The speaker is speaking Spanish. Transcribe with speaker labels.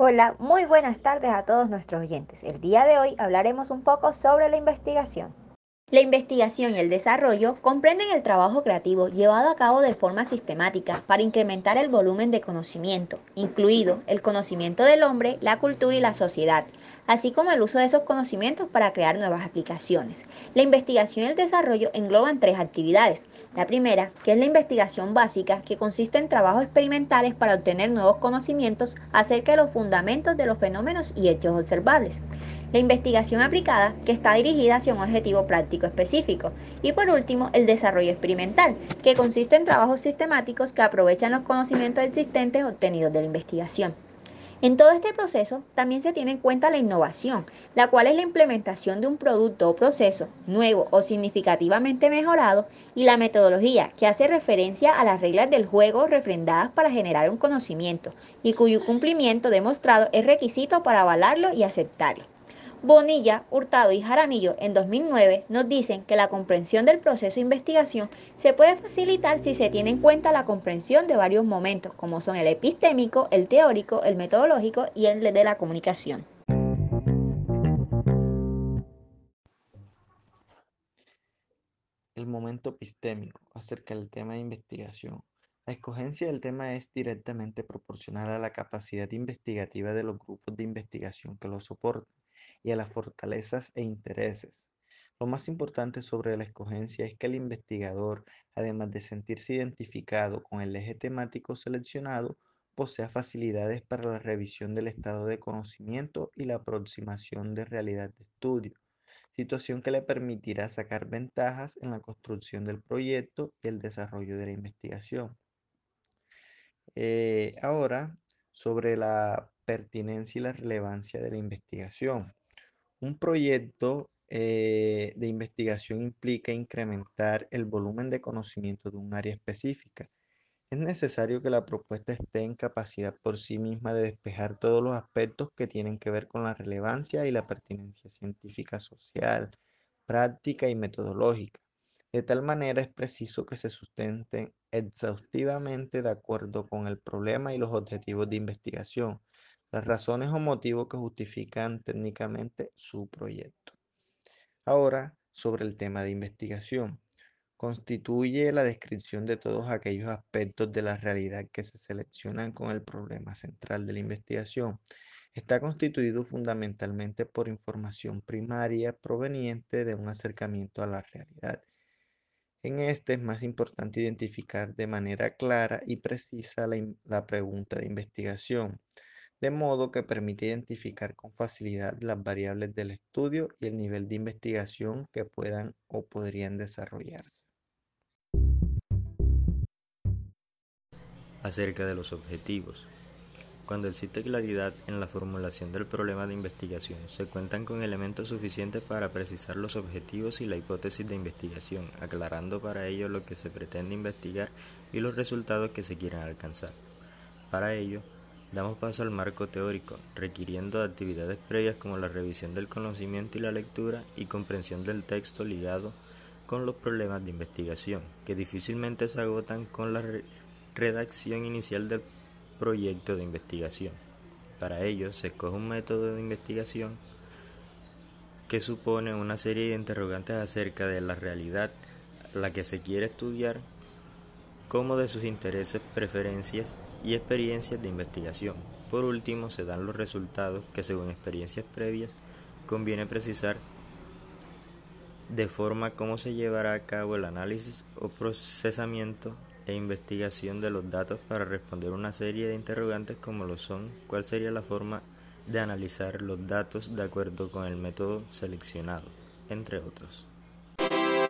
Speaker 1: Hola, muy buenas tardes a todos nuestros oyentes. El día de hoy hablaremos un poco sobre la investigación. La investigación y el desarrollo comprenden el trabajo creativo llevado a cabo de forma sistemática para incrementar el volumen de conocimiento, incluido el conocimiento del hombre, la cultura y la sociedad, así como el uso de esos conocimientos para crear nuevas aplicaciones. La investigación y el desarrollo engloban tres actividades. La primera, que es la investigación básica, que consiste en trabajos experimentales para obtener nuevos conocimientos acerca de los fundamentos de los fenómenos y hechos observables. La investigación aplicada, que está dirigida hacia un objetivo práctico específico. Y por último, el desarrollo experimental, que consiste en trabajos sistemáticos que aprovechan los conocimientos existentes obtenidos de la investigación. En todo este proceso también se tiene en cuenta la innovación, la cual es la implementación de un producto o proceso nuevo o significativamente mejorado, y la metodología, que hace referencia a las reglas del juego refrendadas para generar un conocimiento y cuyo cumplimiento demostrado es requisito para avalarlo y aceptarlo. Bonilla, Hurtado y Jaramillo en 2009 nos dicen que la comprensión del proceso de investigación se puede facilitar si se tiene en cuenta la comprensión de varios momentos, como son el epistémico, el teórico, el metodológico y el de la comunicación.
Speaker 2: El momento epistémico acerca del tema de investigación. La escogencia del tema es directamente proporcional a la capacidad investigativa de los grupos de investigación que lo soportan y a las fortalezas e intereses. Lo más importante sobre la escogencia es que el investigador, además de sentirse identificado con el eje temático seleccionado, posea facilidades para la revisión del estado de conocimiento y la aproximación de realidad de estudio, situación que le permitirá sacar ventajas en la construcción del proyecto y el desarrollo de la investigación. Eh, ahora, sobre la pertinencia y la relevancia de la investigación. Un proyecto eh, de investigación implica incrementar el volumen de conocimiento de un área específica. Es necesario que la propuesta esté en capacidad por sí misma de despejar todos los aspectos que tienen que ver con la relevancia y la pertinencia científica, social, práctica y metodológica. De tal manera es preciso que se sustenten exhaustivamente de acuerdo con el problema y los objetivos de investigación, las razones o motivos que justifican técnicamente su proyecto. Ahora, sobre el tema de investigación. Constituye la descripción de todos aquellos aspectos de la realidad que se seleccionan con el problema central de la investigación. Está constituido fundamentalmente por información primaria proveniente de un acercamiento a la realidad. En este es más importante identificar de manera clara y precisa la, la pregunta de investigación de modo que permite identificar con facilidad las variables del estudio y el nivel de investigación que puedan o podrían desarrollarse.
Speaker 3: Acerca de los objetivos. Cuando existe claridad en la formulación del problema de investigación, se cuentan con elementos suficientes para precisar los objetivos y la hipótesis de investigación, aclarando para ello lo que se pretende investigar y los resultados que se quieren alcanzar. Para ello, Damos paso al marco teórico, requiriendo actividades previas como la revisión del conocimiento y la lectura y comprensión del texto ligado con los problemas de investigación, que difícilmente se agotan con la redacción inicial del proyecto de investigación. Para ello se escoge un método de investigación que supone una serie de interrogantes acerca de la realidad la que se quiere estudiar, como de sus intereses, preferencias y experiencias de investigación. Por último, se dan los resultados que según experiencias previas conviene precisar de forma cómo se llevará a cabo el análisis o procesamiento e investigación de los datos para responder una serie de interrogantes como lo son cuál sería la forma de analizar los datos de acuerdo con el método seleccionado, entre otros.